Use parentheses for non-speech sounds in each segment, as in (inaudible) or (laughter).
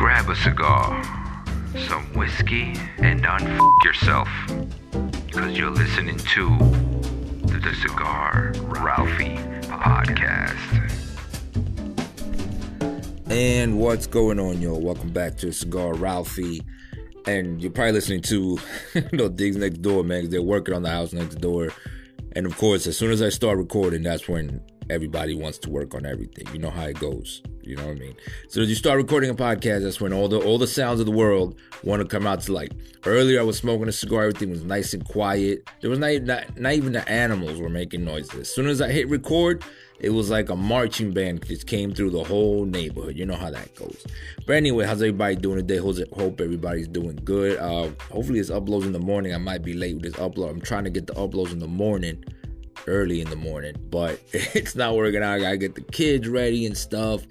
grab a cigar, some whiskey, and unf yourself. Because you're listening to the Cigar Ralphie podcast. And what's going on, yo? Welcome back to Cigar Ralphie. And you're probably listening to (laughs) you know Digs Next Door, man, 'cause they're working on the house next door. And of course, as soon as I start recording, that's when everybody wants to work on everything. You know how it goes. You know what I mean? So as you start recording a podcast, that's when all the all the sounds of the world want to come out to light. Earlier, I was smoking a cigar. Everything was nice and quiet. There was not, not not even the animals were making noises. As soon as I hit record, it was like a marching band just came through the whole neighborhood. You know how that goes. But anyway, how's everybody doing today? Hope everybody's doing good. Uh, hopefully, it's uploads in the morning. I might be late with this upload. I'm trying to get the uploads in the morning, early in the morning, but (laughs) it's not working out. I gotta get the kids ready and stuff,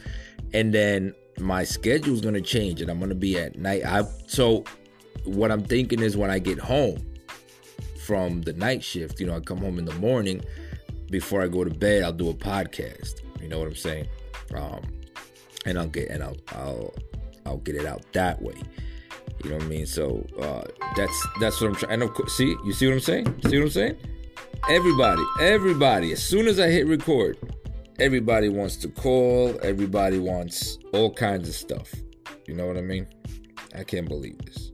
and then my schedule's gonna change, and I'm gonna be at night. I so what I'm thinking is when I get home from the night shift, you know, I come home in the morning before I go to bed, I'll do a podcast. You know what I'm saying? Um, and I'll get and I'll I'll I'll get it out that way. You know what I mean? So uh, that's that's what I'm trying. Course, see, you see what I'm saying? See what I'm saying? Everybody, everybody. As soon as I hit record, everybody wants to call. Everybody wants all kinds of stuff. You know what I mean? I can't believe this.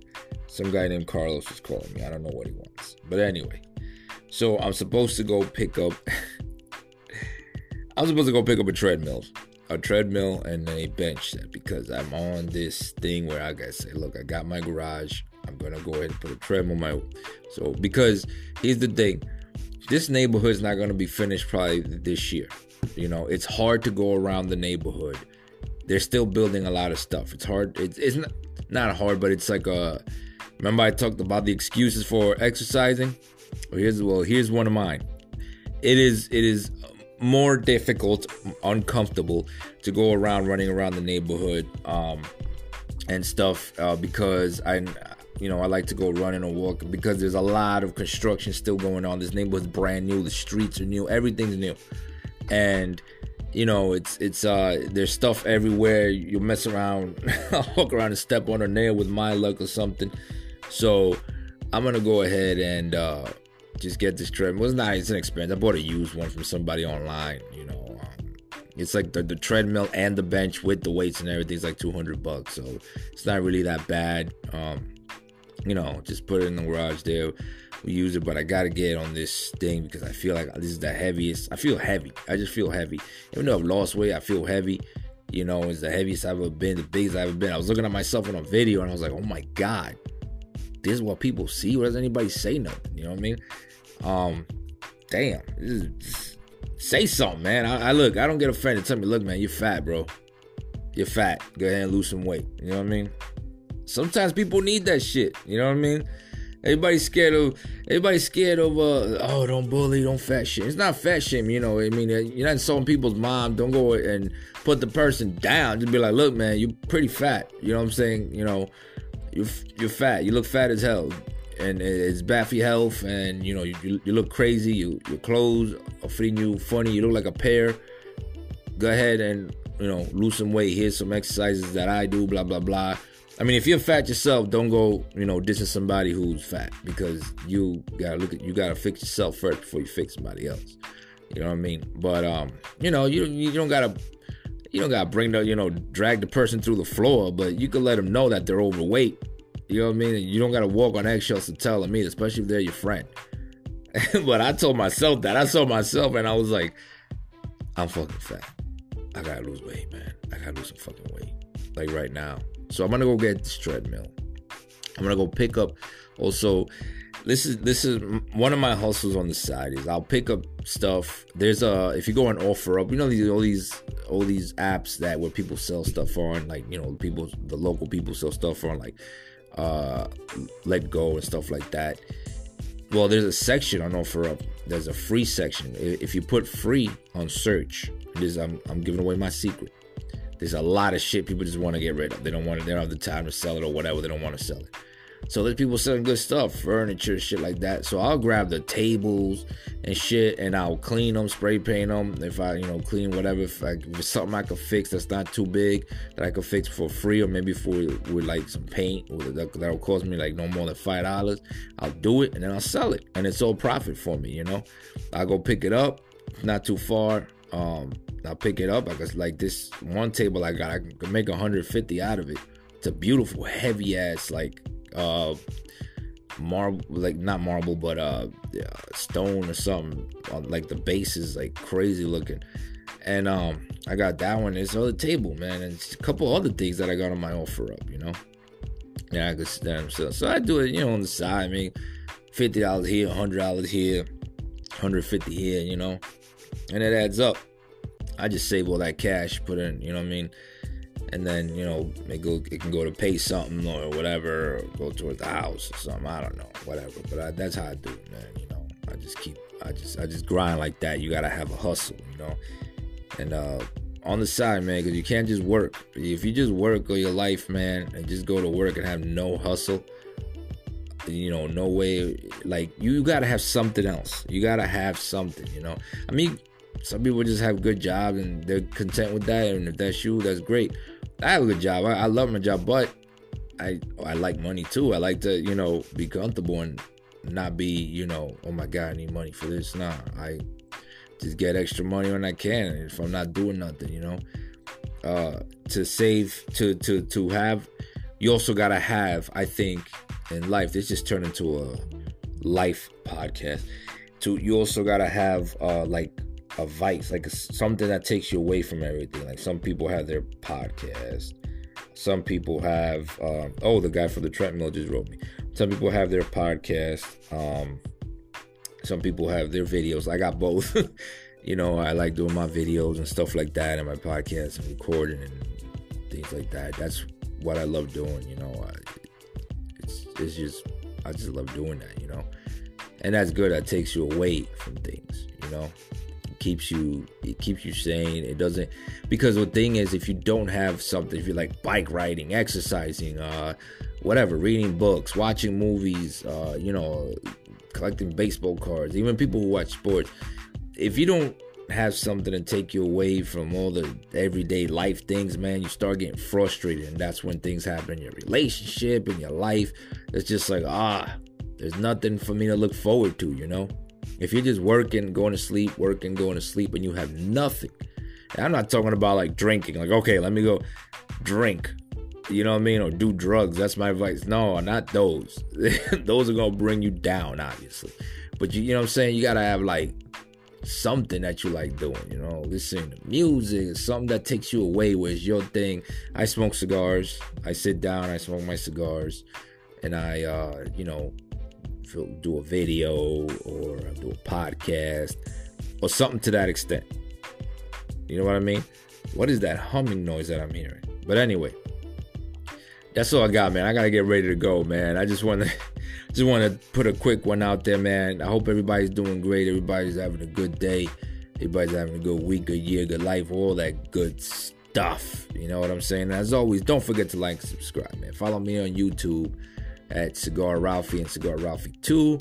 Some guy named Carlos is calling me. I don't know what he wants. But anyway, so I'm supposed to go pick up. (laughs) I'm supposed to go pick up a treadmill, a treadmill and a bench set because I'm on this thing where I gotta say, look, I got my garage. I'm gonna go ahead and put a treadmill. My so because here's the thing, this neighborhood's not gonna be finished probably this year. You know, it's hard to go around the neighborhood. They're still building a lot of stuff. It's hard. It's, it's not not hard, but it's like a. Remember I talked about the excuses for exercising. Well, here's well, here's one of mine. It is it is more difficult, uncomfortable to go around running around the neighborhood um, and stuff uh, because I, you know, I like to go running or walk because there's a lot of construction still going on. This neighborhood's brand new. The streets are new. Everything's new, and you know, it's it's uh there's stuff everywhere. You mess around, (laughs) walk around and step on a nail with my luck or something. So I'm gonna go ahead and uh just get this treadmill. It's not it's an expense. I bought a used one from somebody online. You know, um, it's like the, the treadmill and the bench with the weights and everything's like 200 bucks. So it's not really that bad. Um, you know, just put it in the garage there. Use it, but I gotta get on this thing because I feel like this is the heaviest. I feel heavy. I just feel heavy. Even though I've lost weight, I feel heavy. You know, it's the heaviest I've ever been, the biggest I've ever been. I was looking at myself on a video and I was like, oh my god, this is what people see. What does anybody say nothing? You know what I mean? Um, damn, is, say something, man. I, I, look, I don't get offended. Tell me, look, man, you're fat, bro. You're fat. Go ahead and lose some weight. You know what I mean? Sometimes people need that shit. You know what I mean? Everybody's scared of. Everybody's scared of. Uh, oh, don't bully, don't fat shame. It's not fat shame. You know. I mean, you're not insulting people's mom. Don't go and put the person down. Just be like, look, man, you're pretty fat. You know what I'm saying? You know, you're you're fat. You look fat as hell and it's bad for your health and you know you, you look crazy you, your clothes are fitting you funny you look like a pear go ahead and you know lose some weight here's some exercises that i do blah blah blah i mean if you're fat yourself don't go you know dissing somebody who's fat because you gotta look at you gotta fix yourself first before you fix somebody else you know what i mean but um you know you, you don't gotta you don't gotta bring the you know drag the person through the floor but you can let them know that they're overweight you know what I mean? You don't gotta walk on eggshells to tell them either, especially if they're your friend. (laughs) but I told myself that. I saw myself and I was like, I'm fucking fat. I gotta lose weight, man. I gotta lose some fucking weight. Like right now. So I'm gonna go get this treadmill. I'm gonna go pick up also this is this is one of my hustles on the side is I'll pick up stuff. There's a if you go on OfferUp, you know these all these all these apps that where people sell stuff on, like you know people the local people sell stuff on, like uh, letgo and stuff like that. Well, there's a section on OfferUp. There's a free section. If you put free on search, this I'm I'm giving away my secret. There's a lot of shit people just want to get rid of. They don't want it. They don't have the time to sell it or whatever. They don't want to sell it. So there's people selling good stuff, furniture, shit like that. So I'll grab the tables and shit, and I'll clean them, spray paint them. If I, you know, clean whatever, if, I, if it's something I can fix that's not too big that I can fix for free, or maybe for with like some paint, that, that'll cost me like no more than five dollars. I'll do it and then I'll sell it, and it's all profit for me. You know, I go pick it up, not too far. Um, I'll pick it up. I guess like this one table I got, I can make 150 out of it. It's a beautiful, heavy ass like uh marble like not marble but uh stone or something. Uh, like the base is like crazy looking. And um i got that one it's other table man and a couple other things that i got on my OfferUp you know? Yeah i could stand so so i do it you know on the side i mean 50 dollars here 100 dollars here 150 here you know and it adds up i just save all that cash put in you know what i mean and then you know it go it can go to pay something or whatever, or go towards the house or something. I don't know, whatever. But I, that's how I do it, man. You know, I just keep, I just, I just grind like that. You gotta have a hustle, you know, and uh on the side, man, because you can't just work. If you just work all your life, man, and just go to work and have no hustle, you know, no way. Like you gotta have something else. You gotta have something, you know. I mean, some people just have good jobs and they're content with that, and if that's you, that's great. I have a good job. I, I love my job, but I I like money too. I like to you know be comfortable and not be you know oh my god I need money for this. Nah, I just get extra money when I can if I'm not doing nothing. You know, uh, to save to to to have. You also gotta have. I think in life this just turned into a life podcast. To you also gotta have uh like a vice, like something that takes you away from everything. Like some people have their podcast. Some people have, um, oh, the guy from the treadmill just wrote me. Some people have their podcast. Um, some people have their videos. I got both. (laughs) you know, I like doing my videos and stuff like that, and my podcast and recording and things like that. That's what I love doing. You know, I, it's just I just love doing that. You know, and that's good. That takes you away from things. You know, keeps you it keeps you sane it doesn't because the thing is if you don't have something if you're like bike riding exercising uh whatever reading books watching movies uh you know collecting baseball cards even people who watch sports if you don't have something to take you away from all the everyday life things man you start getting frustrated and that's when things happen in your relationship in your life it's just like ah there's nothing for me to look forward to you know if you're just working, going to sleep, working, going to sleep, and you have nothing, and I'm not talking about like drinking, like, okay, let me go drink, you know what I mean, or do drugs. That's my advice. No, not those. (laughs) those are gonna bring you down, obviously. But you, you know what I'm saying? You gotta have like something that you like doing, you know, listening to music, something that takes you away, where it's your thing. I smoke cigars. I sit down, I smoke my cigars, and I, uh, you know, do a video or do a podcast or something to that extent. You know what I mean? What is that humming noise that I'm hearing? But anyway, that's all I got, man. I gotta get ready to go, man. I just want to (laughs) just want to put a quick one out there, man. I hope everybody's doing great. Everybody's having a good day. Everybody's having a good week, good year, good life, all that good stuff. You know what I'm saying? As always, don't forget to like and subscribe, man. Follow me on YouTube at Cigar Ralphie and Cigar Ralphie 2.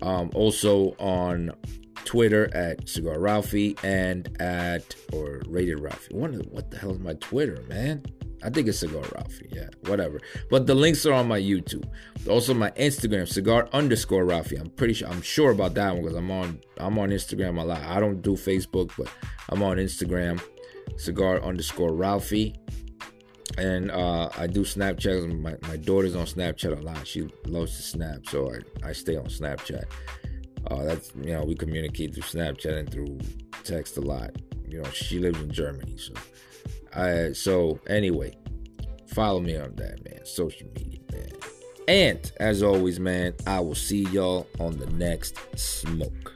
Um, also on Twitter at Cigar Ralphie and at or Rated Ralphie. What, what the hell is my Twitter, man? I think it's Cigar Ralphie. Yeah, whatever. But the links are on my YouTube. Also my Instagram, cigar underscore Ralphie. I'm pretty sure I'm sure about that one because I'm on I'm on Instagram a lot. I don't do Facebook, but I'm on Instagram, cigar underscore Ralphie and uh, I do Snapchat. My, my daughter's on Snapchat a lot. She loves to snap, so I, I stay on Snapchat. Uh, that's you know we communicate through Snapchat and through text a lot. You know she lives in Germany, so I so anyway, follow me on that man, social media man. And as always, man, I will see y'all on the next smoke.